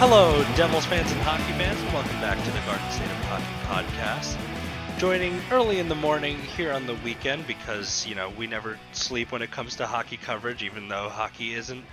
Hello, Devils fans and hockey fans, and welcome back to the Garden State of Hockey podcast. Joining early in the morning here on the weekend because, you know, we never sleep when it comes to hockey coverage, even though hockey isn't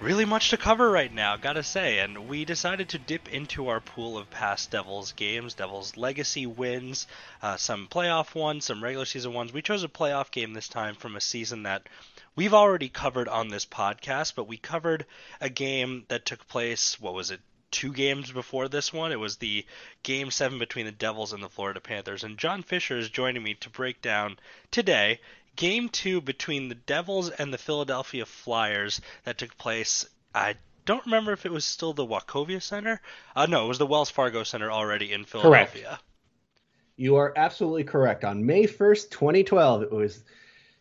really much to cover right now, gotta say. And we decided to dip into our pool of past Devils games, Devils legacy wins, uh, some playoff ones, some regular season ones. We chose a playoff game this time from a season that we've already covered on this podcast, but we covered a game that took place, what was it? Two games before this one, it was the game seven between the Devils and the Florida Panthers. And John Fisher is joining me to break down today game two between the Devils and the Philadelphia Flyers that took place. I don't remember if it was still the Wachovia Center. Uh, no, it was the Wells Fargo Center already in Philadelphia. Correct. You are absolutely correct. On May 1st, 2012, it was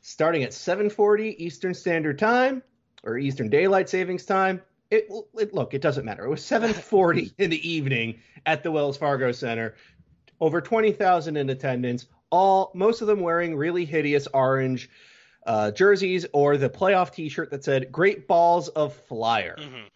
starting at 7:40 Eastern Standard Time or Eastern Daylight Savings Time. It, it look, it doesn't matter. It was 7:40 in the evening at the Wells Fargo Center. Over 20,000 in attendance, all most of them wearing really hideous orange uh, jerseys or the playoff T-shirt that said "Great Balls of Flyer." Mm-hmm.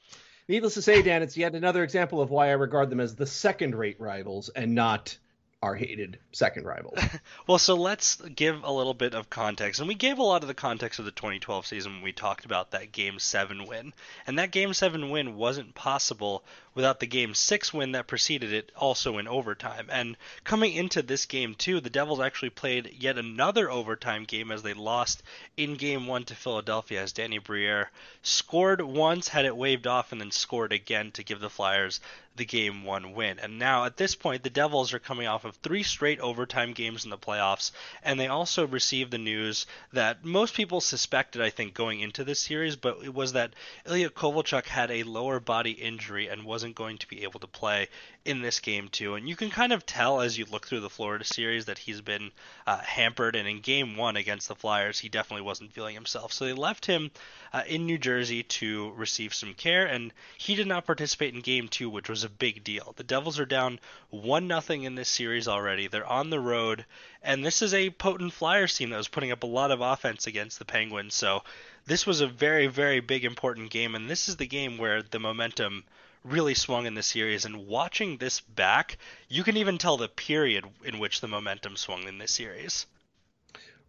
Needless to say, Dan, it's yet another example of why I regard them as the second-rate rivals and not our hated second rival. well, so let's give a little bit of context. And we gave a lot of the context of the 2012 season when we talked about that Game 7 win. And that Game 7 win wasn't possible without the Game 6 win that preceded it, also in overtime. And coming into this game, too, the Devils actually played yet another overtime game as they lost in Game 1 to Philadelphia as Danny Briere scored once, had it waved off, and then scored again to give the Flyers the game one win. And now at this point, the Devils are coming off of three straight overtime games in the playoffs, and they also received the news that most people suspected, I think, going into this series, but it was that Ilya Kovalchuk had a lower body injury and wasn't going to be able to play in this game too. And you can kind of tell as you look through the Florida series that he's been uh, hampered. And in game one against the Flyers, he definitely wasn't feeling himself. So they left him uh, in New Jersey to receive some care, and he did not participate in game two, which was a big deal. The Devils are down one nothing in this series already. They're on the road, and this is a potent Flyers team that was putting up a lot of offense against the Penguins. So this was a very, very big important game, and this is the game where the momentum really swung in the series. And watching this back, you can even tell the period in which the momentum swung in this series.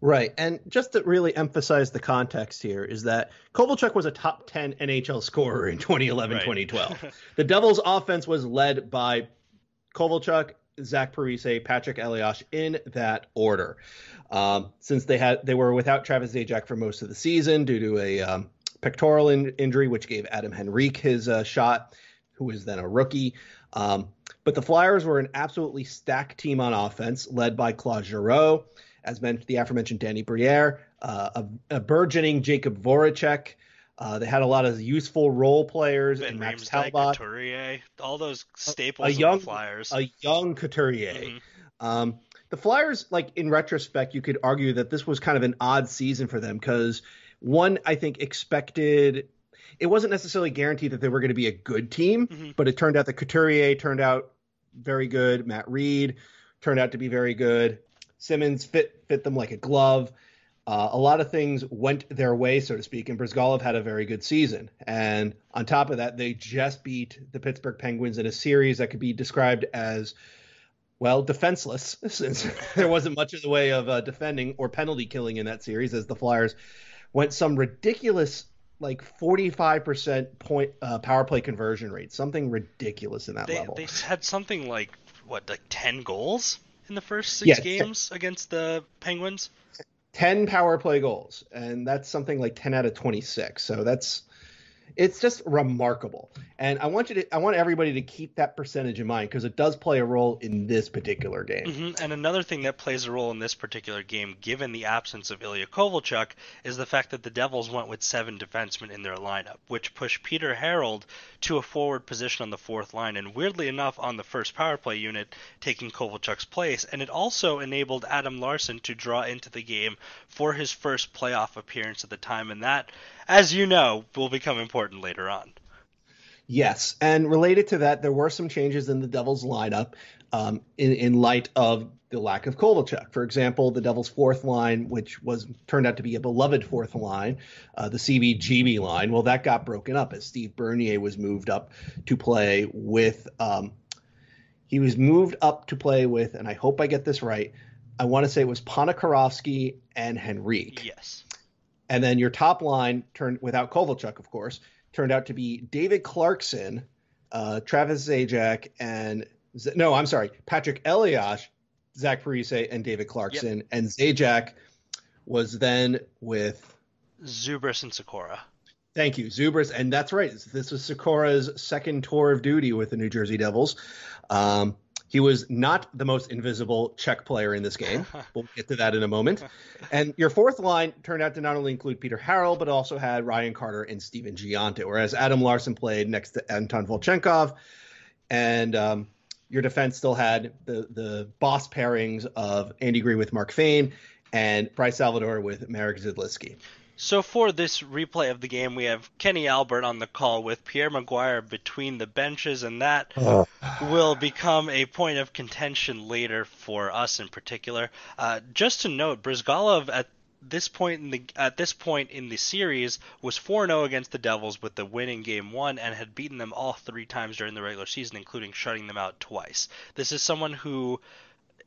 Right. And just to really emphasize the context here is that Kovalchuk was a top 10 NHL scorer in 2011 right. 2012. the Devils' offense was led by Kovalchuk, Zach Parise, Patrick Elias in that order. Um, since they had they were without Travis Zajac for most of the season due to a um, pectoral in- injury, which gave Adam Henrique his uh, shot who was then a rookie. Um, but the Flyers were an absolutely stacked team on offense, led by Claude Giroux, as mentioned, the aforementioned Danny Briere, uh, a, a, burgeoning Jacob Voracek. Uh, they had a lot of useful role players and Max Talbot, Couturier, all those staples a, a young, Flyers. A young Couturier. Mm-hmm. Um, the Flyers, like in retrospect, you could argue that this was kind of an odd season for them because one, I think, expected it wasn't necessarily guaranteed that they were going to be a good team, mm-hmm. but it turned out that Couturier turned out very good. Matt Read turned out to be very good. Simmonds fit fit them like a glove. Uh, a lot of things went their way, so to speak, and Bryzgalov had a very good season. And on top of that, they just beat the Pittsburgh Penguins in a series that could be described as well, defenseless, since there wasn't much in the way of uh, defending or penalty killing in that series, as the Flyers went some ridiculous like 45% point uh, power play conversion rate, something ridiculous in that they, level. They had something like what, like 10 goals in the first six games 10, against the Penguins. 10 power play goals, and that's something like 10 out of 26. So that's It's just remarkable. And I want you to I want everybody to keep that percentage in mind because it does play a role in this particular game. Mm-hmm. And another thing that plays a role in this particular game, given the absence of Ilya Kovalchuk, is the fact that the Devils went with seven defensemen in their lineup, which pushed Peter Harrold to a forward position on the fourth line, and weirdly enough, on the first power play unit, taking Kovalchuk's place. And it also enabled Adam Larsson to draw into the game for his first playoff appearance at the time, and that, as you know, will become important later on. Yes, and related to that, there were some changes in the Devils lineup um, in, in light of the lack of Kovalchuk. For example, the Devils' fourth line, which was turned out to be a beloved fourth line, uh, the CBGB line, well, that got broken up as Steve Bernier was moved up to play with. Um, he was moved up to play with, and I hope I get this right. I want to say it was Ponikarovsky and Henrique. Yes. And then your top line turned without Kovalchuk, of course, turned out to be David Clarkson, uh, Travis Zajac, and no, I'm sorry, Patrick Elias, Zach Parise, and David Clarkson. Yep. And Zajac was then with Zubrus and Sykora. Thank you, Zubrus, and that's right. This was Sykora's second tour of duty with the New Jersey Devils. Um, he was not the most invisible Czech player in this game. we'll get to that in a moment. And your fourth line turned out to not only include Peter Harrold, but also had Ryan Carter and Stephen Gionta, whereas Adam Larsson played next to Anton Volchenkov. And um, your defense still had the, the boss pairings of Andy Greene with Mark Fayne and Bryce Salvador with Marek Zidlicky. So for this replay of the game, we have Kenny Albert on the call with Pierre McGuire between the benches, and that oh. will become a point of contention later for us in particular. Uh, just to note, Bryzgalov at this point in the at this point in the series was 4-0 against the Devils with the win in game 1 and had beaten them all 3 times during the regular season including shutting them out twice. This is someone who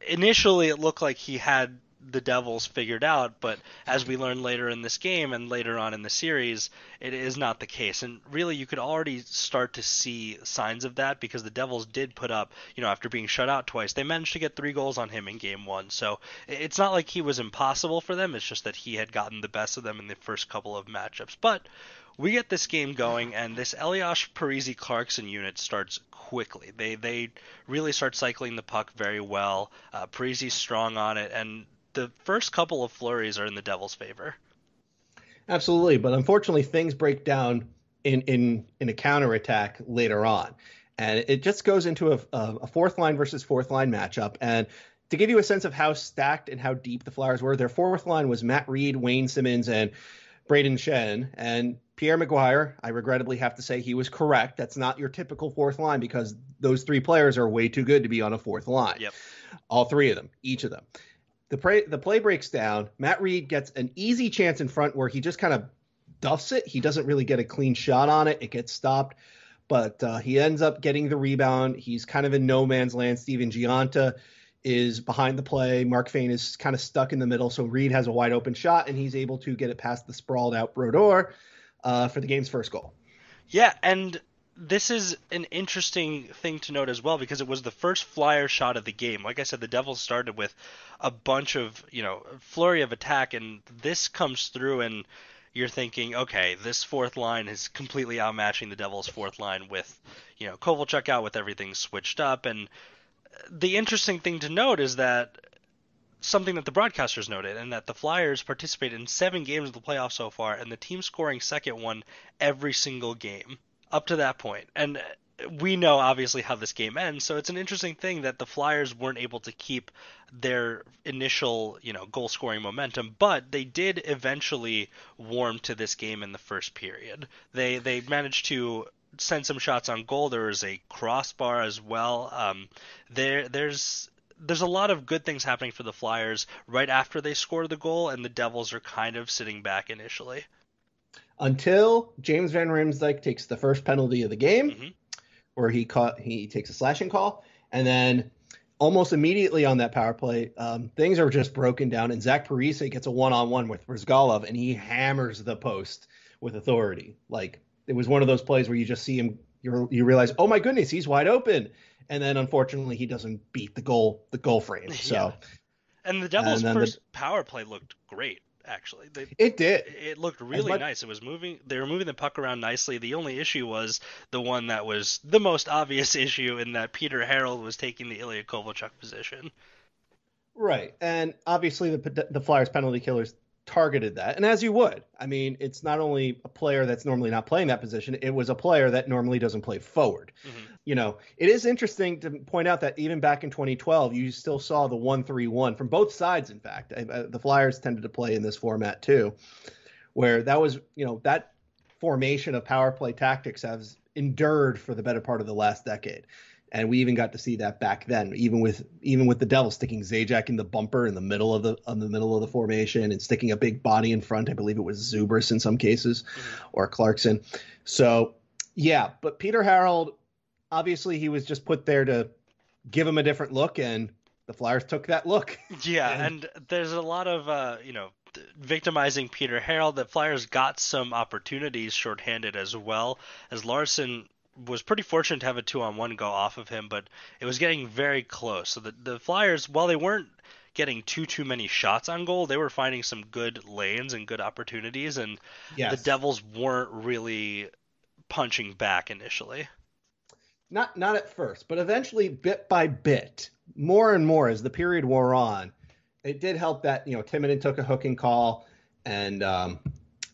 initially it looked like he had the Devils figured out, but as we learn later in this game and later on in the series, it is not the case. And really, you could already start to see signs of that because the Devils did put up, you know, after being shut out twice, they managed to get three goals on him in game one. So it's not like he was impossible for them, it's just that he had gotten the best of them in the first couple of matchups. But we get this game going, and this Elias Parise Clarkson unit starts quickly. They they really start cycling the puck very well. Uh, Parise's strong on it, and the first couple of flurries are in the Devils' favor. Absolutely, but unfortunately, things break down in in in a counterattack later on, and it just goes into a, a fourth line versus fourth line matchup. And to give you a sense of how stacked and how deep the Flyers were, their fourth line was Matt Read, Wayne Simmonds, and Brayden Schenn, And Pierre McGuire, I regrettably have to say he was correct. That's not your typical fourth line because those three players are way too good to be on a fourth line. Yep. All three of them, each of them the play the play breaks down. Matt Read gets an easy chance in front where he just kind of duffs it. He doesn't really get a clean shot on it. It gets stopped, but uh, he ends up getting the rebound. He's kind of in no man's land. Stephen Gionta is behind the play. Mark Fayne is kind of stuck in the middle. So Read has a wide open shot, and he's able to get it past the sprawled out Brodeur uh, for the game's first goal. Yeah, and this is an interesting thing to note as well because it was the first flyer shot of the game. Like I said, the Devils started with a bunch of, you know, flurry of attack, and this comes through, and you're thinking, okay, this fourth line is completely outmatching the Devils' fourth line with, you know, Kovalchuk out with everything switched up. And the interesting thing to note is that something that the broadcasters noted, and that the Flyers participated in seven games of the playoffs so far, and the team scoring second one every single game up to that point. And we know obviously how this game ends, so it's an interesting thing that the Flyers weren't able to keep their initial, you know, goal scoring momentum, but they did eventually warm to this game in the first period. They they managed to send some shots on goal. There was a crossbar as well. Um, there there's there's a lot of good things happening for the Flyers right after they score the goal, and the Devils are kind of sitting back initially until James Van Riemsdyk takes the first penalty of the game, mm-hmm. where he caught he takes a slashing call, and then almost immediately on that power play, um, things are just broken down, and Zach Parise gets a one-on-one with Bryzgalov, and he hammers the post with authority. Like it was one of those plays where you just see him, you you realize, oh my goodness, he's wide open, and then unfortunately he doesn't beat the goal the goal frame. So. Yeah. And the Devils' and first the, power play looked great Actually, they, it did. It looked really much... nice. It was moving. They were moving the puck around nicely. The only issue was the one that was the most obvious issue in that Peter Harrold was taking the Ilya Kovalchuk position. Right, and obviously the the Flyers penalty killers targeted that, and as you would. I mean, it's not only a player that's normally not playing that position; it was a player that normally doesn't play forward. Mm-hmm. You know, it is interesting to point out that even back in 2012, you still saw the one-three-one from both sides. In fact, the Flyers tended to play in this format too, where that was, you know, that formation of power play tactics has endured for the better part of the last decade and we even got to see that back then, even with even with the Devil sticking Zajac in the bumper in the middle of the in the middle of the formation and sticking a big body in front. I believe it was Zubrus in some cases, mm-hmm. or Clarkson. So yeah, but Peter Harrold, obviously he was just put there to give him a different look, and the Flyers took that look. Yeah, and, and there's a lot of uh, you know victimizing Peter Harrold. The Flyers got some opportunities shorthanded as well as Larsson was pretty fortunate to have a two on one go off of him, but it was getting very close. So the the Flyers, while they weren't getting too too many shots on goal, they were finding some good lanes and good opportunities, and yes. the Devils weren't really punching back initially. Not not at first, but eventually, bit by bit, more and more as the period wore on, it did help that you know Timonen took a hooking call, and um,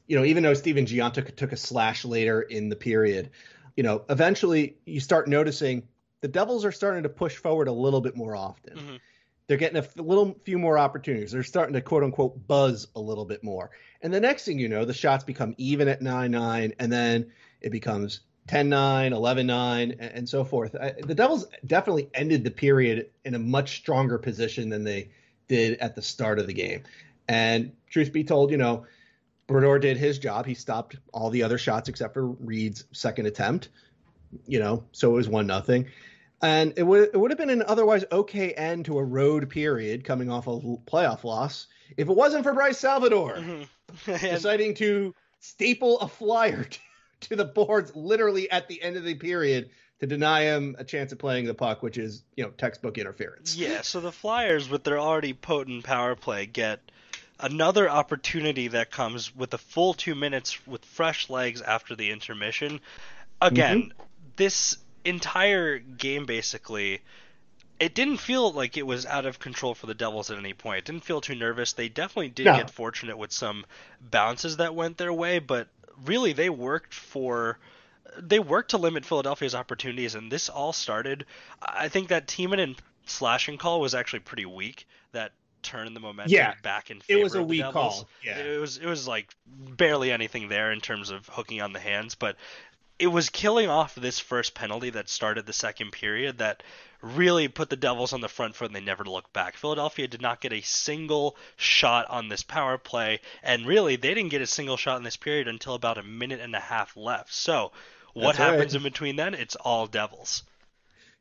you know even though Stephen took, took a slash later in the period, you know, eventually you start noticing the Devils are starting to push forward a little bit more often. Mm-hmm. They're getting a f- little few more opportunities. They're starting to quote unquote buzz a little bit more. And the next thing you know, the shots become even at 9 9, and then it becomes 10 9, 11 9, and, and so forth. I, the Devils definitely ended the period in a much stronger position than they did at the start of the game. And truth be told, you know, Brodeur did his job. He stopped all the other shots except for Read's second attempt. You know, so it was one nothing. And it would it would have been an otherwise okay end to a road period coming off a playoff loss if it wasn't for Bryce Salvador mm-hmm. deciding to staple a flyer to, to the boards literally at the end of the period to deny him a chance of playing the puck, which is you know textbook interference. Yeah, so the Flyers with their already potent power play get another opportunity that comes with a full two minutes with fresh legs after the intermission. Again, mm-hmm. this entire game basically it didn't feel like it was out of control for the Devils at any point. It didn't feel too nervous. They definitely did no. get fortunate with some bounces that went their way, but really they worked for they worked to limit Philadelphia's opportunities and this all started I think that Timonen slashing call was actually pretty weak. That turn the momentum yeah, back in favor it was a weak Devils. call yeah it was it was like barely anything there in terms of hooking on the hands but it was killing off this first penalty that started the second period that really put the Devils on the front foot and they never looked back. Philadelphia did not get a single shot on this power play, and really they didn't get a single shot in this period until about a minute and a half left. So, what That's happens right. in between then? It's all Devils.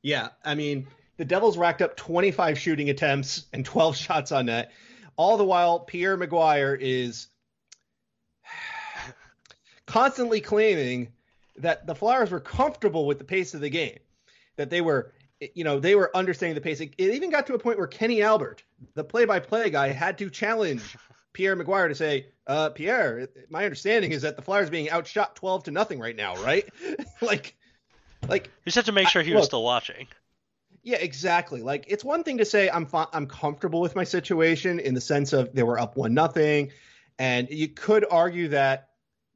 Yeah, I mean, the Devils racked up 25 shooting attempts and 12 shots on net. All the while, Pierre McGuire is constantly claiming that the Flyers were comfortable with the pace of the game, that they were, you know, they were understanding the pace. It even got to a point where Kenny Albert, the play-by-play guy, had to challenge Pierre McGuire to say, uh, "Pierre, my understanding is that the Flyers being outshot 12 to nothing right now, right?" like, like you just have to make sure he was look, still watching. Yeah, exactly. Like it's one thing to say I'm I'm comfortable with my situation in the sense of they were up one nothing, and you could argue that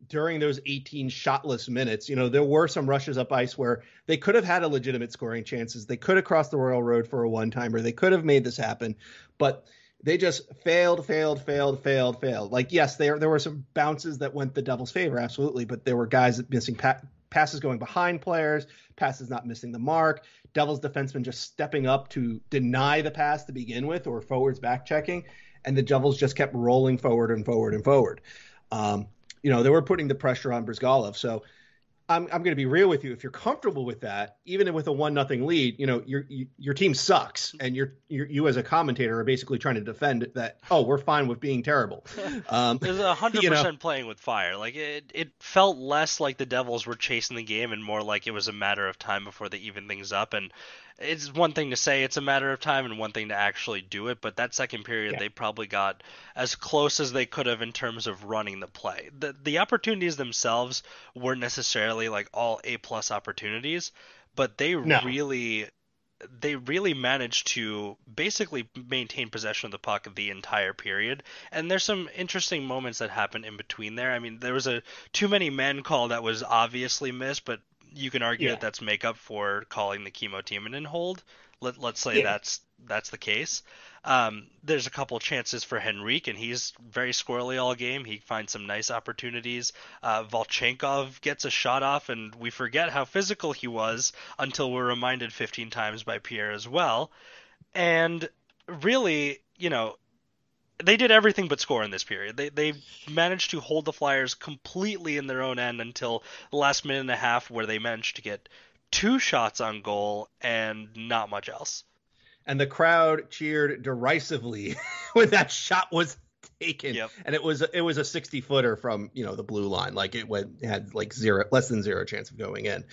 during those 18 shotless minutes, you know, there were some rushes up ice where they could have had a legitimate scoring chances. They could have crossed the Royal Road for a one timer. They could have made this happen, but they just failed, failed, failed, failed, failed. Like yes, there there were some bounces that went the Devils' favor, absolutely, but there were guys missing pa- passes going behind players, passes not missing the mark. Devils defensemen just stepping up to deny the pass to begin with, or forwards back checking, and the Devils just kept rolling forward and forward and forward. Um, you know, they were putting the pressure on Bryzgalov. So I'm, I'm going to be real with you. If you're comfortable with that, even with a one nothing lead, you know your your team sucks, and you're, you're, you as a commentator are basically trying to defend that. Oh, we're fine with being terrible. Um, There's a hundred percent playing with fire. Like it, it felt less like the Devils were chasing the game and more like it was a matter of time before they even things up. And it's one thing to say it's a matter of time and one thing to actually do it, but that second period yeah. they probably got as close as they could have in terms of running the play. The the opportunities themselves weren't necessarily like all A plus opportunities, but they no. really they really managed to basically maintain possession of the puck the entire period. And there's some interesting moments that happened in between there. I mean, there was a too many men call that was obviously missed, but you can argue yeah. that that's makeup for calling the Timonen hold. Let, let's say yeah. that's that's the case. Um, there's a couple chances for Henrique, and he's very squirrely all game. He finds some nice opportunities. Uh, Volchenkov gets a shot off, and we forget how physical he was until we're reminded 15 times by Pierre as well. And really, you know, they did everything but score in this period. They they managed to hold the Flyers completely in their own end until the last minute and a half, where they managed to get two shots on goal and not much else. And the crowd cheered derisively when that shot was taken. Yep. And it was it was a 60 footer from you know the blue line. Like it went had like zero less than zero chance of going in.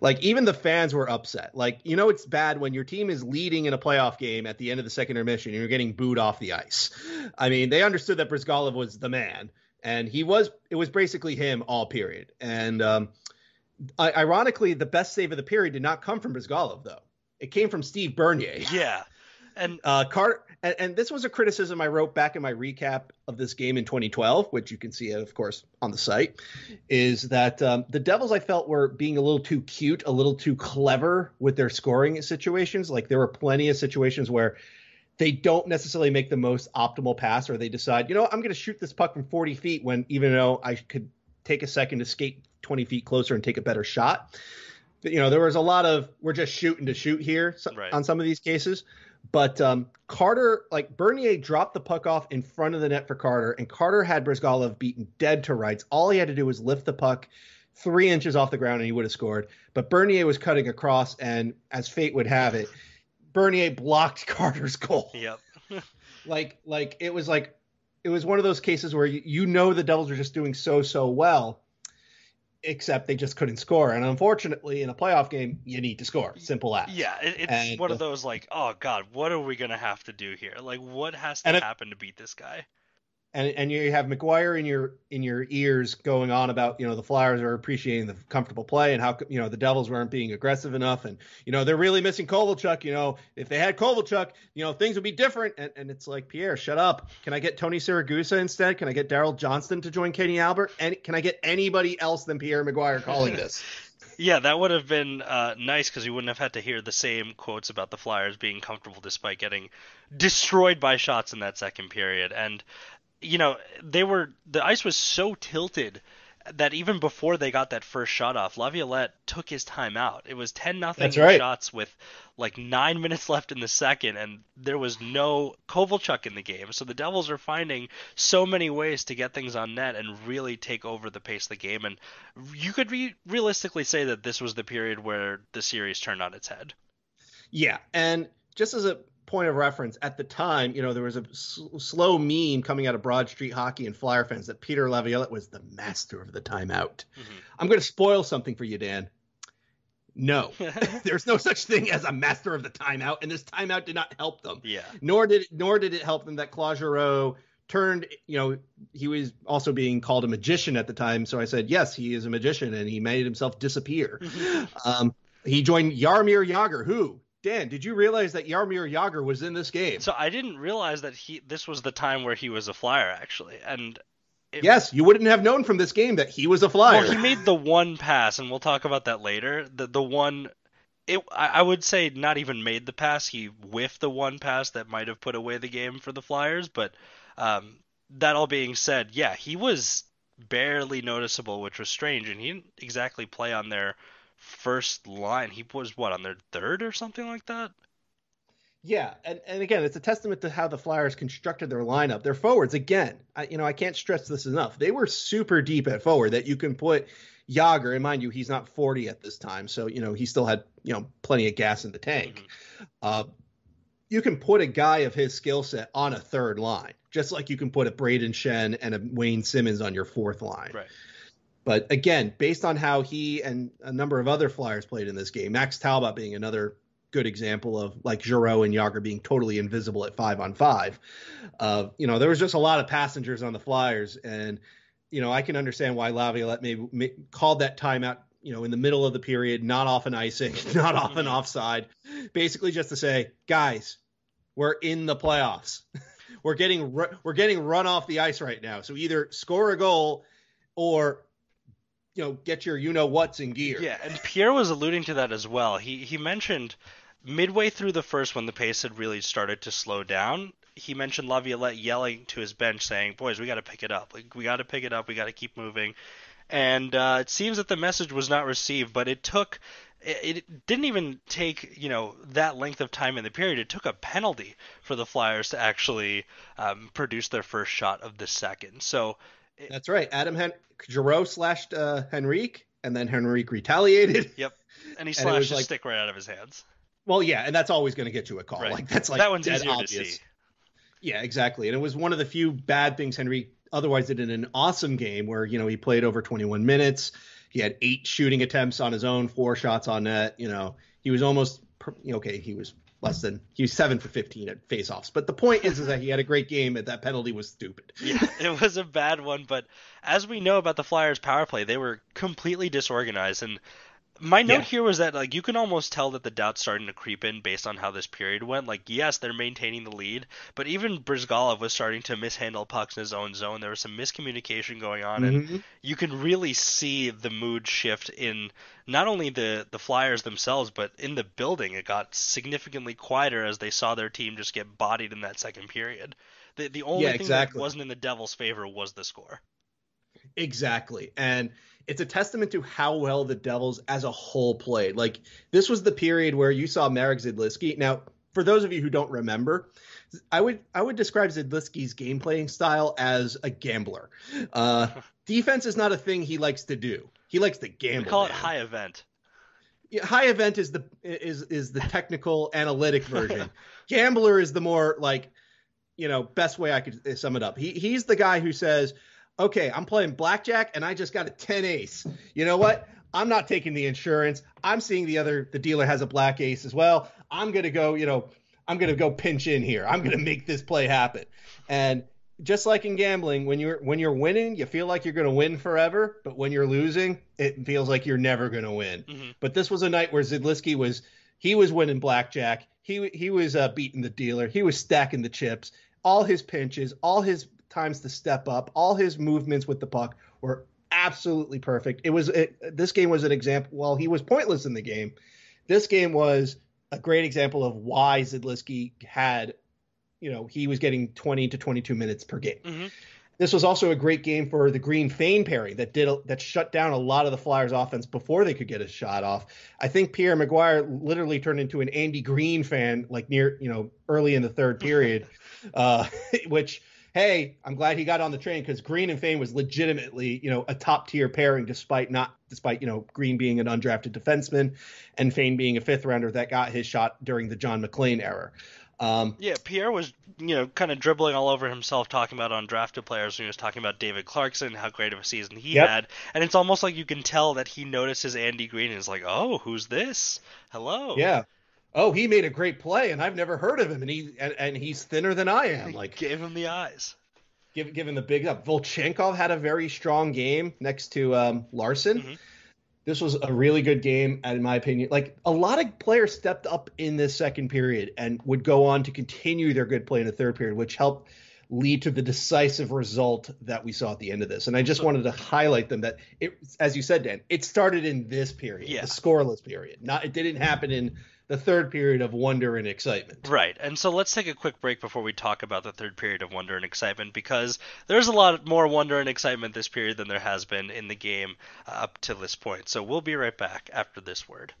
Like even the fans were upset. Like you know it's bad when your team is leading in a playoff game at the end of the second intermission and you're getting booed off the ice. I mean they understood that Bryzgalov was the man, and he was. It was basically him all period. And um, ironically, the best save of the period did not come from Bryzgalov though. It came from Steve Bernier. Yeah. And uh, Carter, and, and, this was a criticism I wrote back in my recap of this game in 2012, which you can see, of course, on the site, is that um, the Devils I felt were being a little too cute, a little too clever with their scoring situations. Like there were plenty of situations where they don't necessarily make the most optimal pass, or they decide, you know, I'm going to shoot this puck from 40 feet when even though I could take a second to skate 20 feet closer and take a better shot. You know, there was a lot of we're just shooting to shoot here right. on some of these cases. But um, Carter, like Bernier, dropped the puck off in front of the net for Carter, and Carter had Bryzgalov beaten dead to rights. All he had to do was lift the puck three inches off the ground, and he would have scored. But Bernier was cutting across, and as fate would have it, Bernier blocked Carter's goal. Yep. like, like it was like it was one of those cases where you, you know the Devils are just doing so so well except they just couldn't score. And unfortunately, in a playoff game, you need to score. Simple as. Yeah, it, it's and, one of uh, those like, oh god, what are we gonna have to do here? Like, what has to happen to beat this guy? And and you have McGuire in your in your ears going on about you know the Flyers are appreciating the comfortable play and how you know the Devils weren't being aggressive enough and you know they're really missing Kovalchuk. You know if they had Kovalchuk, you know things would be different. And, and it's like Pierre, shut up. Can I get Tony Siragusa instead? Can I get Daryl Johnston to join Kenny Albert? And can I get anybody else than Pierre McGuire calling this? Yeah, that would have been uh, nice because you wouldn't have had to hear the same quotes about the Flyers being comfortable despite getting destroyed by shots in that second period. And you know, they were the ice was so tilted that even before they got that first shot off, Laviolette took his time out. It was ten nothing right. shots with like nine minutes left in the second, and there was no Kovalchuk in the game. So the Devils are finding so many ways to get things on net and really take over the pace of the game. And you could re- realistically say that this was the period where the series turned on its head. Yeah, and just as a point of reference at the time, you know, there was a s- slow meme coming out of Broad Street Hockey and Flyer fans that Peter Laviolette was the master of the timeout. Mm-hmm. I'm going to spoil something for you, Dan. No, there's no such thing as a master of the timeout, and this timeout did not help them. Yeah. Nor did nor did it help them that Claude Giroux turned. You know, he was also being called a magician at the time, so I said yes, he is a magician, and he made himself disappear. Mm-hmm. um, he joined Jaromir Jagr, who Dan, did you realize that Jaromir Jagr was in this game? So I didn't realize that he this was the time where he was a flyer actually, and it, yes, you wouldn't have known from this game that he was a flyer. Well, he made the one pass, and we'll talk about that later. The the one, it I would say not even made the pass. He whiffed the one pass that might have put away the game for the Flyers. But um, that all being said, yeah, he was barely noticeable, which was strange, and he didn't exactly play on their first line. He was what on their third or something like that. Yeah, and, and again, it's a testament to how the Flyers constructed their lineup. Their forwards, again, I, you know, I can't stress this enough. They were super deep at forward that you can put Jagr, and mind you, he's not 40 at this time, so you know he still had you know plenty of gas in the tank. Mm-hmm. Uh, you can put a guy of his skill set on a third line, just like you can put a Brayden Schenn and a Wayne Simmonds on your fourth line. Right. But again, based on how he and a number of other Flyers played in this game, Max Talbot being another good example of like Giroux and Jagr being totally invisible at five on five. Uh, you know, there was just a lot of passengers on the Flyers, and you know, I can understand why Laviolette maybe may, called that timeout. You know, in the middle of the period, not off an icing, not off an offside, basically just to say, guys, we're in the playoffs. we're getting we're getting run off the ice right now. So either score a goal or you know get your you know what's in gear. Yeah, and Pierre was alluding to that as well. He he mentioned midway through the first when the pace had really started to slow down. He mentioned Laviolette yelling to his bench saying, "Boys, we got to pick it up. Like we got to pick it up. We got to keep moving." And uh, it seems that the message was not received, but it took it didn't even take you know that length of time in the period. It took a penalty for the Flyers to actually um, produce their first shot of the second. So it, that's right. Adam Hen- Giroux slashed uh, Henrique, and then Henrique retaliated. Yep, and he slashed his like, stick right out of his hands. Well, yeah, and that's always going to get you a call. Right. Like that's like that one's easier obvious. to see. Yeah, exactly. And it was one of the few bad things Henrique otherwise did in an awesome game where you know he played over 21 minutes. He had eight shooting attempts on his own, four shots on net. You know, he was almost okay. He was less than he was seven for 15 at faceoffs. But the point is, is that he had a great game, and that penalty was stupid. yeah, it was a bad one. But as we know about the Flyers' power play, they were completely disorganized, and my note yeah. here was that like you can almost tell that the doubt's starting to creep in based on how this period went. Like yes, they're maintaining the lead, but even Bryzgalov was starting to mishandle pucks in his own zone. There was some miscommunication going on, mm-hmm. and you can really see the mood shift in not only the the Flyers themselves, but in the building. It got significantly quieter as they saw their team just get bodied in that second period. The the only yeah, thing exactly. that wasn't in the Devils' favor was the score. Exactly, and it's a testament to how well the Devils as a whole played. Like this was the period where you saw Marek Zidlicky. Now, for those of you who don't remember, I would I would describe Zidlicky's game playing style as a gambler. Uh, defense is not a thing he likes to do. He likes to gamble. We call man. it high event. Yeah, high event is the is is the technical analytic version. Gambler is the more like you know best way I could sum it up. He he's the guy who says, okay, I'm playing blackjack and I just got a 10 ace. You know what? I'm not taking the insurance. I'm seeing the other the dealer has a black ace as well. I'm going to go, you know, I'm going to go pinch in here. I'm going to make this play happen. And just like in gambling, when you're when you're winning, you feel like you're going to win forever, but when you're losing, it feels like you're never going to win. Mm-hmm. But this was a night where Zidlicky was he was winning blackjack. He he was uh, beating the dealer. He was stacking the chips. All his pinches, all his times to step up. All his movements with the puck were absolutely perfect. It was it, this game was an example. While he was pointless in the game, this game was a great example of why Zidlicky had, you know, he was getting 20 to 22 minutes per game. Mm-hmm. This was also a great game for the Greene Fayne pairing that did that shut down a lot of the Flyers' offense before they could get a shot off. I think Pierre McGuire literally turned into an Andy Greene fan like near you know early in the third period, uh, which hey, I'm glad he got on the train because Greene and Fayne was legitimately, you know, a top tier pairing, despite not, despite you know, Greene being an undrafted defenseman and Fayne being a fifth rounder that got his shot during the John MacLean era. Um, yeah, Pierre was, you know, kind of dribbling all over himself, talking about undrafted players. When he was talking about David Clarkson, how great of a season he yep. had, and it's almost like you can tell that he notices Andy Greene and is like, "Oh, who's this? Hello." Yeah, oh, he made a great play, and I've never heard of him, and he and, and he's thinner than I am. Like, gave him the eyes. Give, give him the big up. Volchenkov had a very strong game next to um, Larsson. Mm-hmm. This was a really good game, in my opinion. Like a lot of players stepped up in this second period and would go on to continue their good play in the third period, which helped lead to the decisive result that we saw at the end of this. And I just wanted to highlight them that it, as you said, Dan, it started in this period, yeah. the scoreless period. Not it didn't happen in the third period of wonder and excitement. Right. And so let's take a quick break before we talk about the third period of wonder and excitement because there's a lot more wonder and excitement this period than there has been in the game uh, up to this point. So we'll be right back after this word.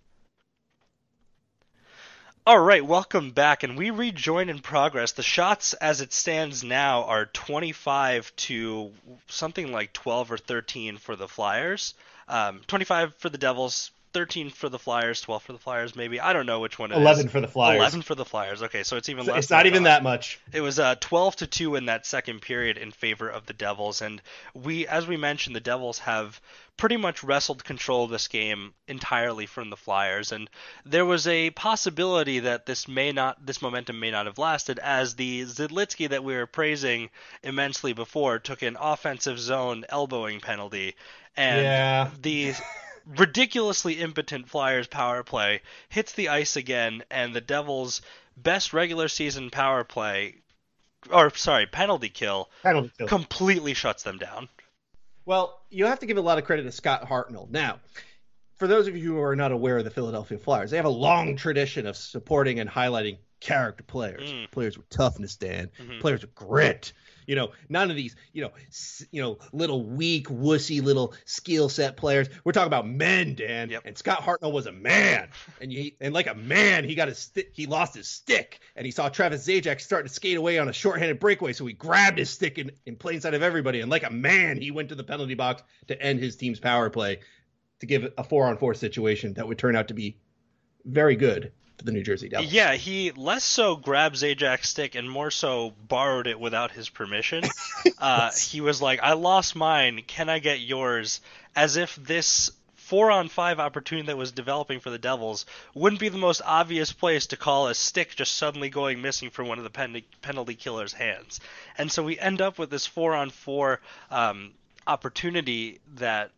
All right, welcome back, and we rejoin in progress. The shots, as it stands now, are 25 to something like 12 or 13 for the Flyers, um, 25 for the Devils, 13 for the Flyers, 12 for the Flyers, maybe. I don't know which one it 11 is. for the Flyers. 11 for the Flyers. Okay, so it's even less. It's not even that much. It was uh, 12 to 2 in that second period in favor of the Devils. And we, as we mentioned, the Devils have pretty much wrestled control of this game entirely from the Flyers. And there was a possibility that this may not, this momentum may not have lasted, as the Zidlicky that we were praising immensely before took an offensive zone elbowing penalty. And Yeah. the ridiculously impotent Flyers power play hits the ice again, and the Devils' best regular season power play, or sorry, penalty kill, Penalty kill. completely shuts them down. Well, you have to give a lot of credit to Scott Hartnell. Now, for those of you who are not aware of the Philadelphia Flyers, they have a long tradition of supporting and highlighting character players, Mm. players with toughness, Dan, Mhm. players with grit. You know, none of these, you know, s- you know, little weak, wussy little skill set players. We're talking about men, Dan. Yep. And Scott Hartnell was a man, and he, and like a man, he got his sti- he lost his stick, and he saw Travis Zajac starting to skate away on a shorthanded breakaway, so he grabbed his stick in, in plain sight of everybody, and like a man, he went to the penalty box to end his team's power play to give a four on four situation that would turn out to be very good for the New Jersey Devils. Yeah, he less so grabbed Zajac's stick and more so borrowed it without his permission. uh, he was like, "I lost mine. Can I get yours?" As if this four on five opportunity that was developing for the Devils wouldn't be the most obvious place to call a stick just suddenly going missing from one of the pen- penalty killer's hands. And so we end up with this four on four um, opportunity that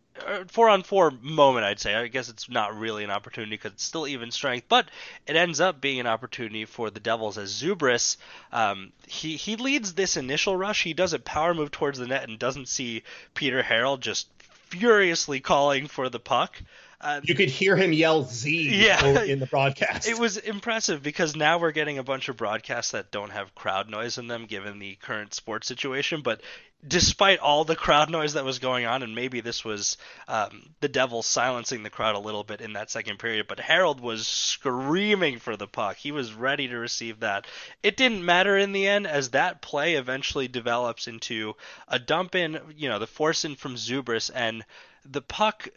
four on four moment, I'd say. I guess it's not really an opportunity because it's still even strength, but it ends up being an opportunity for the Devils as Zubrus. Um, he he leads this initial rush. He does a power move towards the net and doesn't see Peter Harrold just furiously calling for the puck. Uh, You could hear him yell Z Yeah. in the broadcast. it was impressive because now we're getting a bunch of broadcasts that don't have crowd noise in them given the current sports situation. But despite all the crowd noise that was going on, and maybe this was um, the devil silencing the crowd a little bit in that second period, but Harrold was screaming for the puck. He was ready to receive that. It didn't matter in the end as that play eventually develops into a dump in, you know, the force in from Zubrus and the puck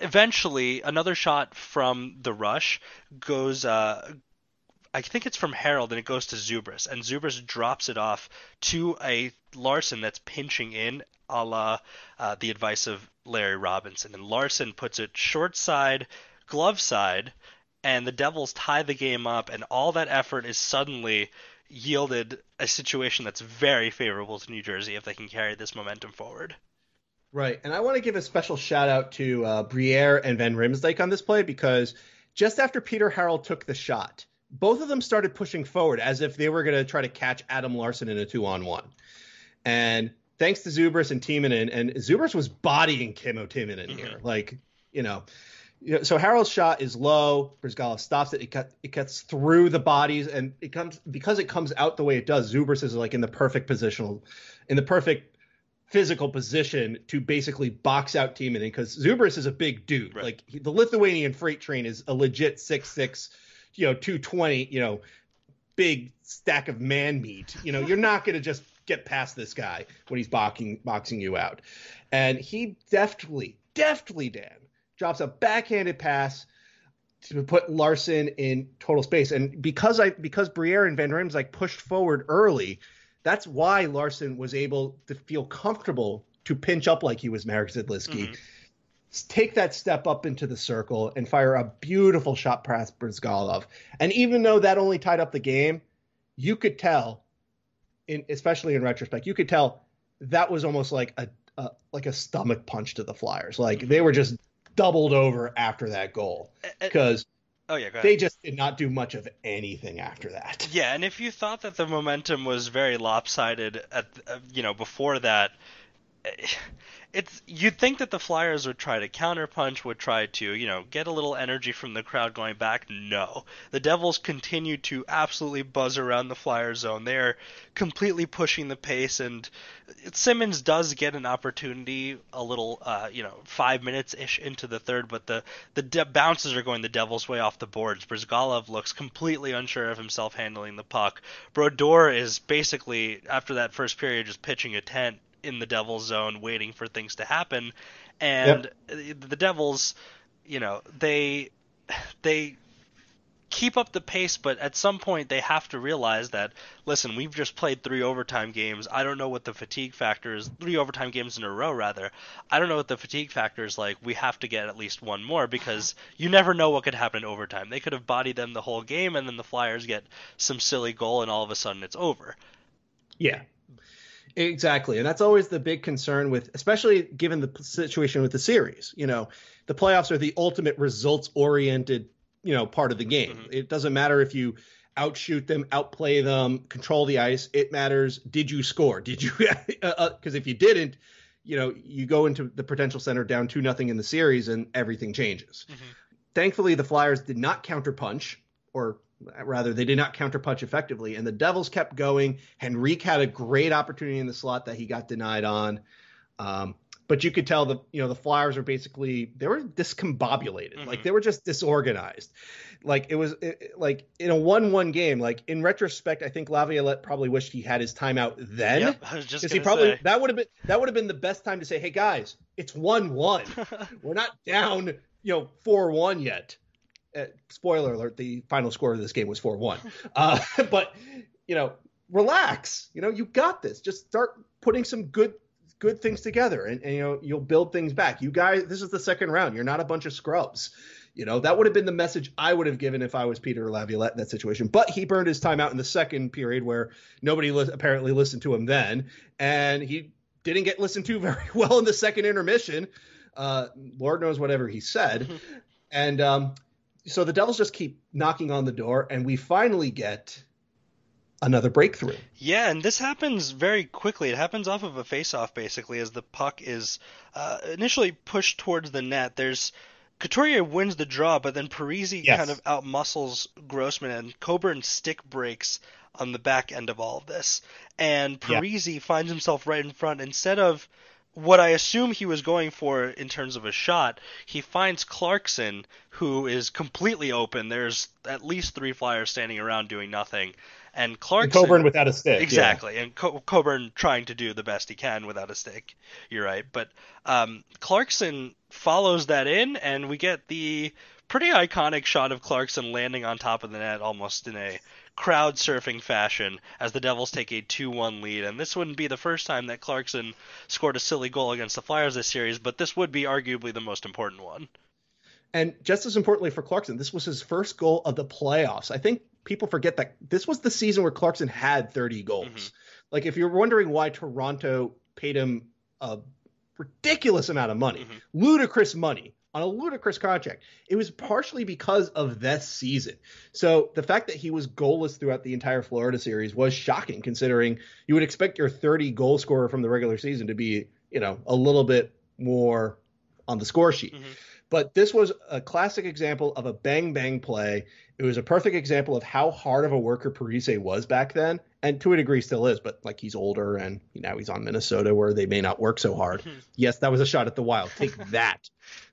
eventually another shot from the rush goes uh I think it's from Harrold and it goes to Zubrus and Zubrus drops it off to a Larsson that's pinching in a la uh, the advice of Larry Robinson and Larsson puts it short side glove side and the Devils tie the game up and all that effort is suddenly yielded a situation that's very favorable to New Jersey if they can carry this momentum forward. Right. And I want to give a special shout out to uh, Briere and Van Riemsdyk on this play because just after Peter Harrold took the shot, both of them started pushing forward as if they were going to try to catch Adam Larsson in a two on one. And thanks to Zubrus and Timonen, and Zubrus was bodying Kimmo Timonen here. Like, you know, you know, so Harrold's shot is low. Bryzgalov stops it. It, cut, it cuts through the bodies, and it comes because it comes out the way it does. Zubris is like in the perfect positional, in the perfect physical position to basically box out Timonen because Zubrus is a big dude. Right. Like he, the Lithuanian freight train is a legit six six, you know, two twenty, you know, big stack of man meat. You know, you're not going to just get past this guy when he's boxing boxing you out. And he deftly, deftly, Dan drops a backhanded pass to put Larsson in total space. And because I because Briere and Van Rims like pushed forward early, that's why Larsson was able to feel comfortable to pinch up like he was Marek Zidlicky. Mhm. Take that step up into the circle and fire a beautiful shot past Bryzgalov. And even though that only tied up the game, you could tell, in especially in retrospect, you could tell that was almost like a, a like a stomach punch to the Flyers. Like they were just doubled over after that goal because oh yeah, they just did not do much of anything after that. Yeah, and if you thought that the momentum was very lopsided at uh, you know before that, it's you'd think that the Flyers would try to counterpunch, would try to you know get a little energy from the crowd going back. No, the Devils continue to absolutely buzz around the Flyer zone. They're completely pushing the pace, and Simmonds does get an opportunity a little uh, you know five minutes ish into the third, but the the de- bounces are going the Devils' way off the boards. Bryzgalov looks completely unsure of himself handling the puck. Brodeur is basically after that first period just pitching a tent in the Devils' zone, waiting for things to happen, and the Devils you know, they they keep up the pace, but at some point they have to realize that listen, we've just played three overtime games. I don't know what the fatigue factor is. Three overtime games in a row, rather. I don't know what the fatigue factor is like. We have to get at least one more because you never know what could happen in overtime. They could have bodied them the whole game, and then the Flyers get some silly goal, and all of a sudden it's over. Yeah, Exactly. And that's always the big concern with, especially given the situation with the series. You know, the playoffs are the ultimate results oriented, you know, part of the game. Mm-hmm. It doesn't matter if you outshoot them, outplay them, control the ice. It matters. Did you score? Did you? Because uh, uh if you didn't, you know, you go into the Prudential Center down two nothing in the series and everything changes. Mm-hmm. Thankfully, the Flyers did not counterpunch or rather they did not counterpunch effectively and the devils kept going. Henrique had a great opportunity in the slot that he got denied on. Um, but you could tell the you know the flyers were basically they were discombobulated. Mm-hmm. like they were just disorganized. Like it was it, like in a one-one game like in retrospect i think laviolette probably wished he had his timeout then. Yep, because he probably say. that would have been that would have been the best time to say hey guys it's one-one. We're not down you know four-one yet uh, spoiler alert, the final score of this game was 4 1. Uh, but, you know, relax. You know, you got this. Just start putting some good good things together and, and, you know you'll build things back. You guys this is the second round. You're not a bunch of scrubs. You know that would have been the message i would have given if i was peter laviolette in that situation. But he burned his time out in the second period where nobody li- apparently listened to him then. And he didn't get listened to very well in the second intermission. Uh, lord knows whatever he said. And um, so the Devils just keep knocking on the door, and we finally get another breakthrough. Yeah, and this happens very quickly. It happens off of a face-off, basically, as the puck is uh, initially pushed towards the net. There's Couturier wins the draw, but then Parise yes. kind of outmuscles Grossmann, and Coburn stick breaks on the back end of all of this. And Parise yeah. finds himself right in front. Instead of what I assume he was going for in terms of a shot, he finds Clarkson, who is completely open. There's at least three flyers standing around doing nothing, and Clarkson and Coburn without a stick. Exactly, yeah. and Co- Coburn trying to do the best he can without a stick. You're right, but um, Clarkson follows that in, and we get the pretty iconic shot of Clarkson landing on top of the net, almost in a crowd surfing fashion as the Devils take a 2 1 lead. And this wouldn't be the first time that Clarkson scored a silly goal against the Flyers this series, but this would be arguably the most important one. And just as importantly for Clarkson, this was his first goal of the playoffs. I think people forget that this was the season where Clarkson had 30 goals. Mm-hmm. Like, if you're wondering why Toronto paid him a ridiculous amount of money, mm-hmm. ludicrous money, on a ludicrous contract. It was partially because of this season. So the fact that he was goalless throughout the entire Florida series was shocking, considering you would expect your 30 goal scorer from the regular season to be, you know, a little bit more on the score sheet. Mm-hmm. But this was a classic example of a bang bang play. It was a perfect example of how hard of a worker Parise was back then, and to a degree still is. But like he's older, and now he's on Minnesota where they may not work so hard. Mm-hmm. Yes, that was a shot at the Wild. Take that.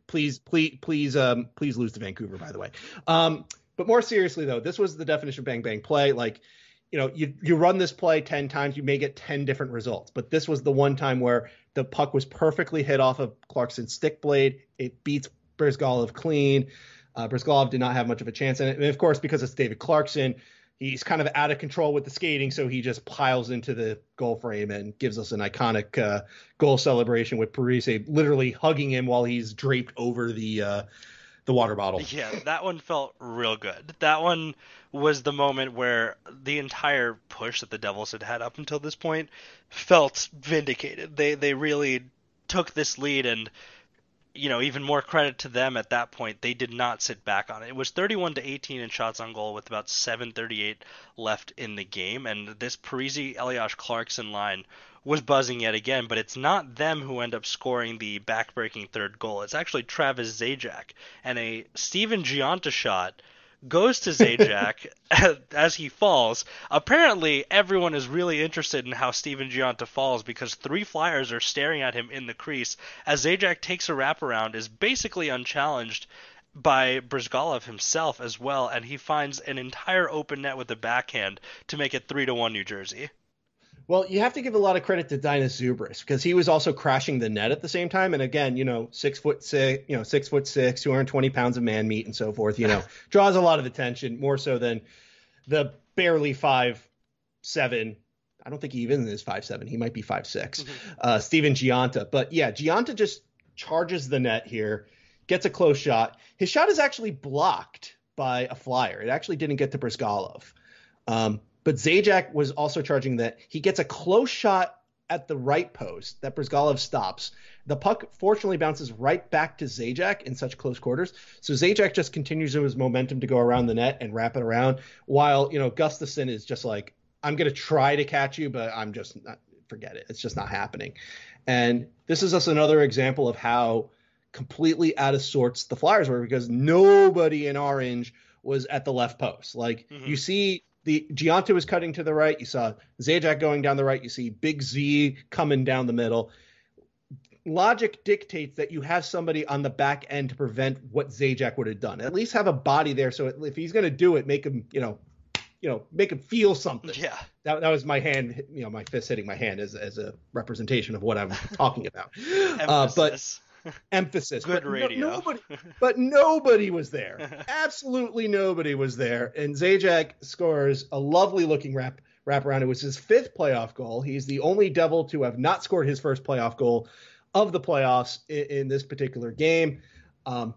Please, please, please, um, please lose to Vancouver. By the way, um, but more seriously though, this was the definition of bang bang play. Like, you know, you you run this play ten times, you may get ten different results. But this was the one time where the puck was perfectly hit off of Clarkson's stick blade. It beats Bryzgalov clean. Uh, Bryzgalov did not have much of a chance and of course, because it's David Clarkson, he's kind of out of control with the skating, so he just piles into the goal frame and gives us an iconic uh, goal celebration with Parise literally hugging him while he's draped over the uh, the water bottle. Yeah, that one felt real good. That one was the moment where the entire push that the Devils had had up until this point felt vindicated. They they really took this lead and you know, even more credit to them at that point. They did not sit back on it. It was 31 to 18 in shots on goal with about 7:38 left in the game, and this Parise Elias Clarkson line was buzzing yet again. But it's not them who end up scoring the backbreaking third goal. It's actually Travis Zajac and a Stephen Gionta shot goes to Zajac as he falls. Apparently, everyone is really interested in how Stephen Gionta falls because three Flyers are staring at him in the crease as Zajac takes a wraparound, is basically unchallenged by Bryzgalov himself as well, and he finds an entire open net with a backhand to make it three to one New Jersey. Well, you have to give a lot of credit to Dainius Zubrus because he was also crashing the net at the same time. And again, you know, six foot six, you know, six foot six, 220 pounds of man meat and so forth, you know, draws a lot of attention more so than the barely five, seven. I don't think he even is five, seven. He might be five, six, mm-hmm. uh, Stephen Gionta. But yeah, Gionta just charges the net here, gets a close shot. His shot is actually blocked by a flyer. It actually didn't get to Bryzgalov. Um, but Zajac was also charging that he gets a close shot at the right post that Bryzgalov stops. The puck fortunately bounces right back to Zajac in such close quarters. So Zajac just continues his momentum to go around the net and wrap it around, while you know Gustafsson is just like, I'm gonna try to catch you, but I'm just not forget it. It's just not happening. And this is just another example of how completely out of sorts the Flyers were because nobody in orange was at the left post. Like mm-hmm. you see the Gionta was cutting to the right. You saw Zajac going down the right. You see Big Z coming down the middle. Logic dictates that you have somebody on the back end to prevent what Zajac would have done. At least have a body there, so if he's going to do it, make him, you know, you know, make him feel something. Yeah. That, that was my hand, you know, my fist hitting my hand as, as a representation of what I'm talking about. uh, but emphasis. Good but radio. No, nobody, but nobody was there. Absolutely nobody was there. And Zajac scores a lovely looking wrap wraparound. It was his fifth playoff goal. He's the only Devil to have not scored his first playoff goal of the playoffs in, in this particular game. Um,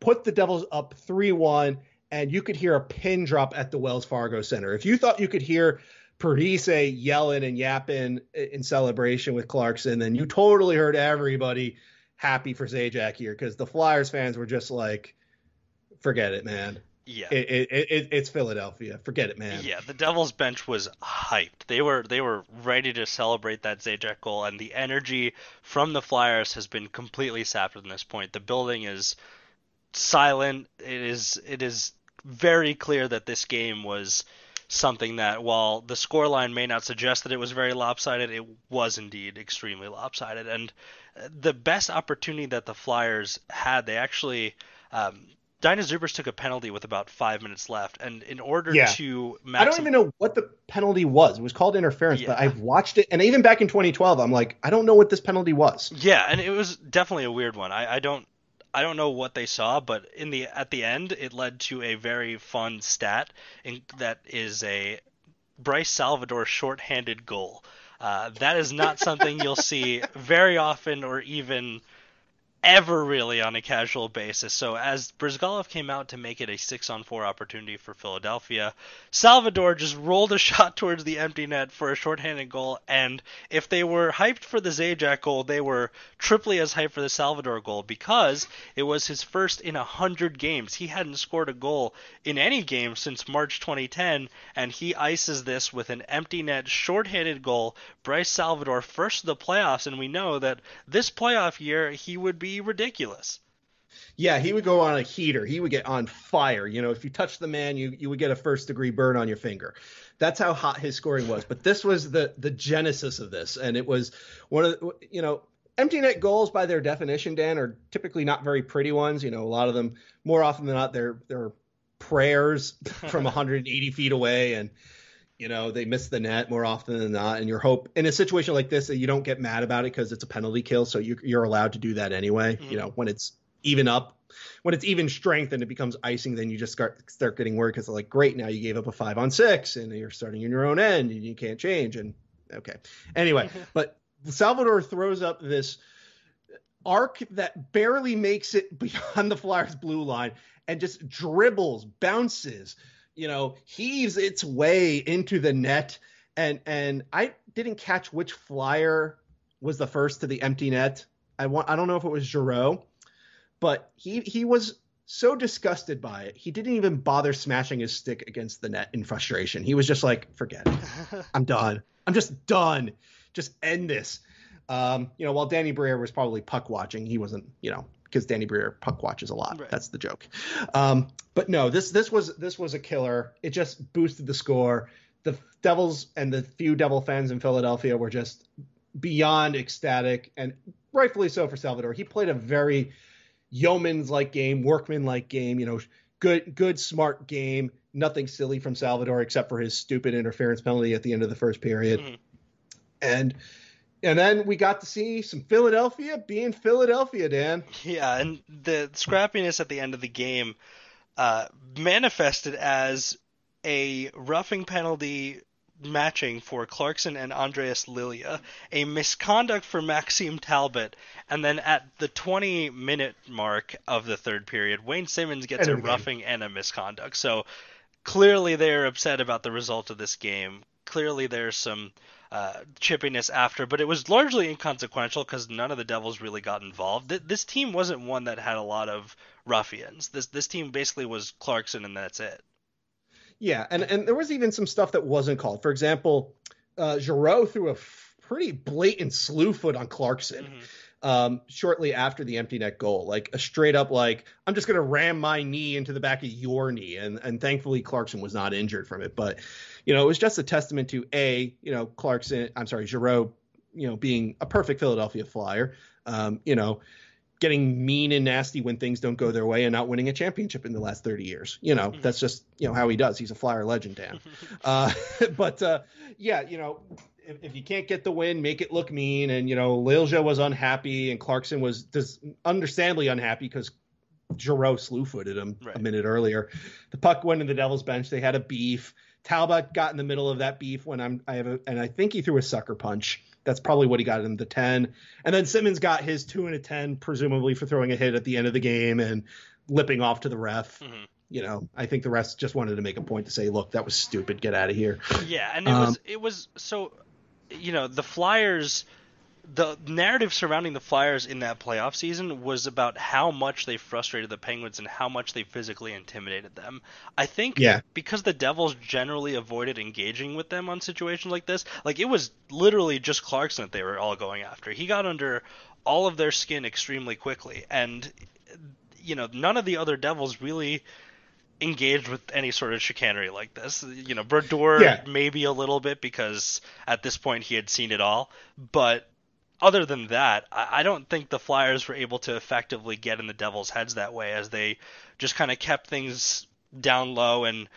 put the Devils up 3 1, and you could hear a pin drop at the Wells Fargo Center. If you thought you could hear Parise yelling and yapping in celebration with Clarkson, then you totally heard everybody happy for Zajac here because the Flyers fans were just like, forget it, man. Yeah, it, it, it, it's Philadelphia. Forget it, man. Yeah, the Devils bench was hyped. They were they were ready to celebrate that Zajac goal, and the energy from the Flyers has been completely sapped at this point. The building is silent. It is it is very clear that this game was something that, while the scoreline may not suggest that it was very lopsided, it was indeed extremely lopsided. And the best opportunity that the Flyers had, they actually. Um, Dainius Zubrus took a penalty with about five minutes left, and in order yeah. to, maxim- I don't even know what the penalty was. It was called interference, yeah. but I've watched it, and even back in 2012, I'm like, I don't know what this penalty was. Yeah, and it was definitely a weird one. I, I don't, I don't know what they saw, but in the at the end, it led to a very fun stat, in, that is a Bryce Salvador shorthanded goal. Uh, that is not something you'll see very often or even ever really on a casual basis. So as Bryzgalov came out to make it a six on four opportunity for Philadelphia, Salvador just rolled a shot towards the empty net for a shorthanded goal. And if they were hyped for the Zajac goal, they were triply as hyped for the Salvador goal because it was his first in a hundred games. He hadn't scored a goal in any game since March 2010, and he ices this with an empty net shorthanded goal. Bryce Salvador first of the playoffs, and we know that this playoff year he would be be ridiculous. Yeah, he would go on a heater. He would get on fire. You know, if you touch the man, you you would get a first degree burn on your finger. That's how hot his scoring was. But this was the the genesis of this, and it was one of the, you know empty net goals by their definition, Dan, are typically not very pretty ones. You know, a lot of them more often than not they're they're prayers from 180 feet away and you know they miss the net more often than not and your hope in a situation like this you don't get mad about it because it's a penalty kill so you, you're allowed to do that anyway mm-hmm. you know when it's even up when it's even strength and it becomes icing then you just start start getting worried because like great now you gave up a five on six and you're starting in your own end and you can't change and okay anyway but salvador throws up this arc that barely makes it beyond the flyers blue line and just dribbles bounces you know, heaves its way into the net. And and I didn't catch which flyer was the first to the empty net. I want I don't know if it was Giroux, but he he was so disgusted by it. He didn't even bother smashing his stick against the net in frustration. He was just like, forget it. I'm done. I'm just done. Just end this. Um, you know, while Danny Briere was probably puck watching, he wasn't, you know, because Danny Briere puck watches a lot. Right. That's the joke. Um, but no, this this was this was a killer. It just boosted the score. The Devils and the few Devil fans in Philadelphia were just beyond ecstatic, and rightfully so for Salvador. He played a very yeoman's like game, workman like game. You know, good good smart game. Nothing silly from Salvador except for his stupid interference penalty at the end of the first period. Mm-hmm. And and then we got to see some Philadelphia being Philadelphia, Dan. Yeah, and the scrappiness at the end of the game uh, manifested as a roughing penalty matching for Clarkson and Andreas Lilja, a misconduct for Maxime Talbot, and then at the 20 minute mark of the third period, Wayne Simmonds gets a roughing and a misconduct. So clearly they're upset about the result of this game. Clearly there's some uh, chippiness after, but it was largely inconsequential because none of the Devils really got involved. This team wasn't one that had a lot of ruffians. This this team basically was Clarkson and that's it. Yeah, and and there was even some stuff that wasn't called. For example, uh, Giroux threw a f- pretty blatant slew foot on Clarkson. Mm-hmm. Um, shortly after the empty net goal, like a straight up, like I'm just gonna ram my knee into the back of your knee, and and thankfully Clarkson was not injured from it. But you know, it was just a testament to a, you know, Clarkson, I'm sorry, Giroux, you know, being a perfect Philadelphia Flyer. Um, you know, getting mean and nasty when things don't go their way and not winning a championship in the last 30 years. You know, mm-hmm. that's just, you know, how he does. He's a flyer legend, Dan. uh, but, uh, yeah, you know, if, if, you can't get the win, make it look mean. And, you know, Liljegren was unhappy and Clarkson was just understandably unhappy because Giroux slew footed him right. a minute earlier. The puck went to the Devil's bench. They had a beef. Talbot got in the middle of that beef when I'm, I have a, and I think he threw a sucker punch. That's probably what he got in the 10. And then Simmonds got his two and a 10, presumably for throwing a hit at the end of the game and lipping off to the ref. Mm-hmm. You know, I think the rest just wanted to make a point to say, look, that was stupid. Get out of here. Yeah. And it um, was, it was so, you know, the Flyers the narrative surrounding the Flyers in that playoff season was about how much they frustrated the Penguins and how much they physically intimidated them. I think yeah. because the Devils generally avoided engaging with them on situations like this, like it was literally just Clarkson that they were all going after. He got under all of their skin extremely quickly and you know, none of the other Devils really engaged with any sort of chicanery like this. You know, Brodeur yeah. maybe a little bit because at this point he had seen it all, but other than that, I, I don't think the Flyers were able to effectively get in the Devils' heads that way, as they just kind of kept things down low and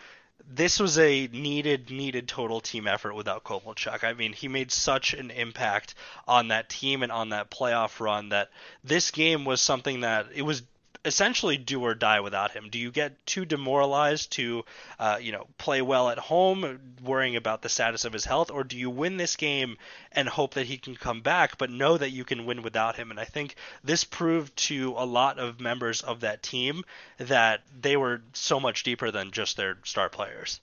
this was a needed needed total team effort without Kovalchuk. I mean, he made such an impact on that team and on that playoff run that this game was something that it was essentially do or die without him. Do you get too demoralized to, uh, you know, play well at home, worrying about the status of his health, or do you win this game and hope that he can come back, but know that you can win without him? And I think this proved to a lot of members of that team that they were so much deeper than just their star players.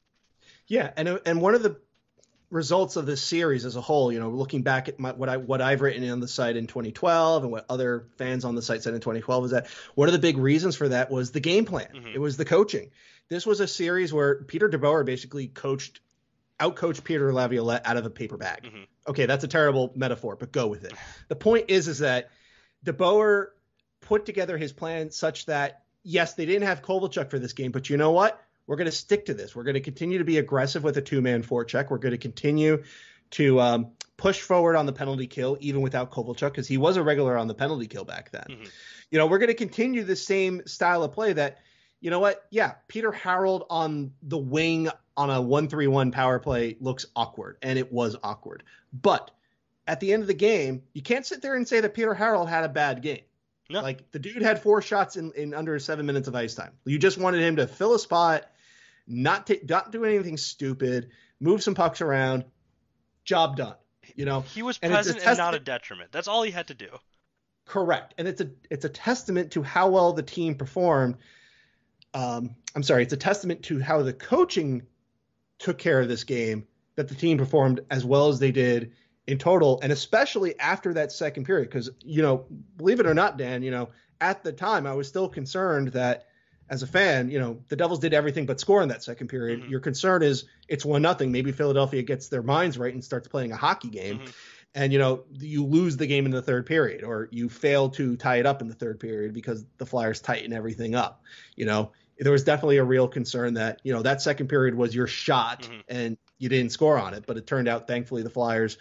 Yeah, and and one of the results of this series as a whole, you know, looking back at my, what I what I've written on the site in 2012 and what other fans on the site said in 2012 is that one of the big reasons for that was the game plan. Mm-hmm. It was the coaching. This was a series where Peter DeBoer basically coached outcoached Peter Laviolette out of a paper bag. Mm-hmm. Okay, that's a terrible metaphor, but go with it. The point is is that DeBoer put together his plan such that yes, they didn't have Kovalchuk for this game, but you know what? We're going to stick to this. We're going to continue to be aggressive with a two man forecheck. We're going to continue to um, push forward on the penalty kill, even without Kovalchuk, because he was a regular on the penalty kill back then. Mm-hmm. You know, we're going to continue the same style of play that, you know what? Yeah, Peter Harrold on the wing on a 1 3 1 power play looks awkward, and it was awkward. But at the end of the game, you can't sit there and say that Peter Harrold had a bad game. No. Like the dude had four shots in, in under seven minutes of ice time. You just wanted him to fill a spot not not do anything stupid, move some pucks around, job done. You know, he was present and, and not a detriment. That's all he had to do. Correct, and it's a it's a testament to how well the team performed. Um, I'm sorry, it's a testament to how the coaching took care of this game that the team performed as well as they did in total, and especially after that second period. Because you know, believe it or not, Dan, you know, at the time I was still concerned that as a fan, you know, the Devils did everything but score in that second period. Mm-hmm. Your concern is it's one nothing. Maybe Philadelphia gets their minds right and starts playing a hockey game. Mm-hmm. And you know, you lose the game in the third period, or you fail to tie it up in the third period because the Flyers tighten everything up. You know, there was definitely a real concern that you know that second period was your shot mm-hmm. and you didn't score on it, but it turned out thankfully the Flyers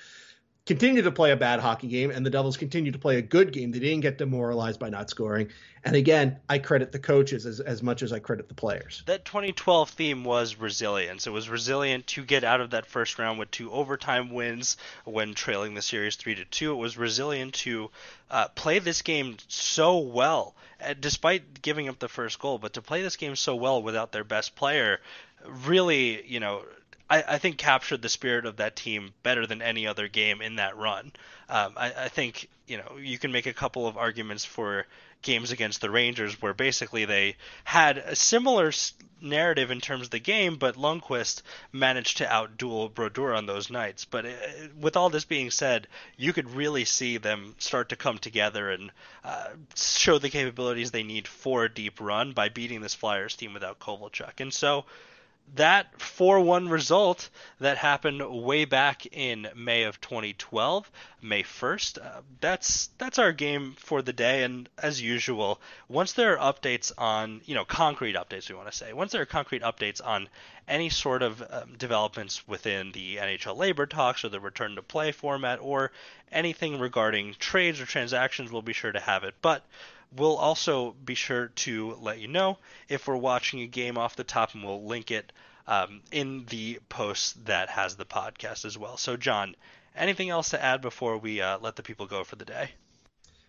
continue to play a bad hockey game, and the Devils continue to play a good game. They didn't get demoralized by not scoring. And again, I credit the coaches as, as much as I credit the players. That 2012 theme was resilience. It was resilient to get out of that first round with two overtime wins when trailing the series three to two. It was resilient to uh, play this game so well, uh, despite giving up the first goal. But to play this game so well without their best player, really, you know, I, I, think captured the spirit of that team better than any other game in that run. Um, I, I, think you know you can make a couple of arguments for games against the Rangers where basically they had a similar narrative in terms of the game, but Lundqvist managed to outduel Brodeur on those nights. But it, uh, with all this being said, you could really see them start to come together and uh, show the capabilities they need for a deep run by beating this Flyers team without Kovalchuk. And so that 4-1 result that happened way back in May of 2012, May 1st. Uh, that's that's our game for the day and as usual, once there are updates on, you know, concrete updates we want to say. Once there are concrete updates on any sort of um, developments within the NHL labor talks or the return to play format or anything regarding trades or transactions, we'll be sure to have it. But We'll also be sure to let you know if we're watching a game off the top, and we'll link it um, in the post that has the podcast as well. So, John, anything else to add before we uh, let the people go for the day?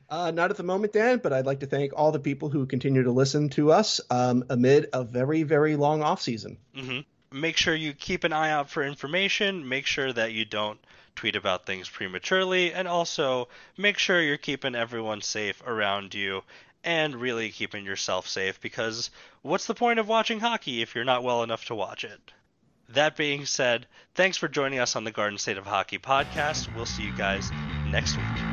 Uh, not at the moment, Dan, but I'd like to thank all the people who continue to listen to us um, amid a very, very long off season. Mm-hmm. Make sure you keep an eye out for information. Make sure that you don't tweet about things prematurely, and also make sure you're keeping everyone safe around you and really keeping yourself safe because what's the point of watching hockey if you're not well enough to watch it? That being said, thanks for joining us on the Garden State of Hockey podcast. We'll see you guys next week.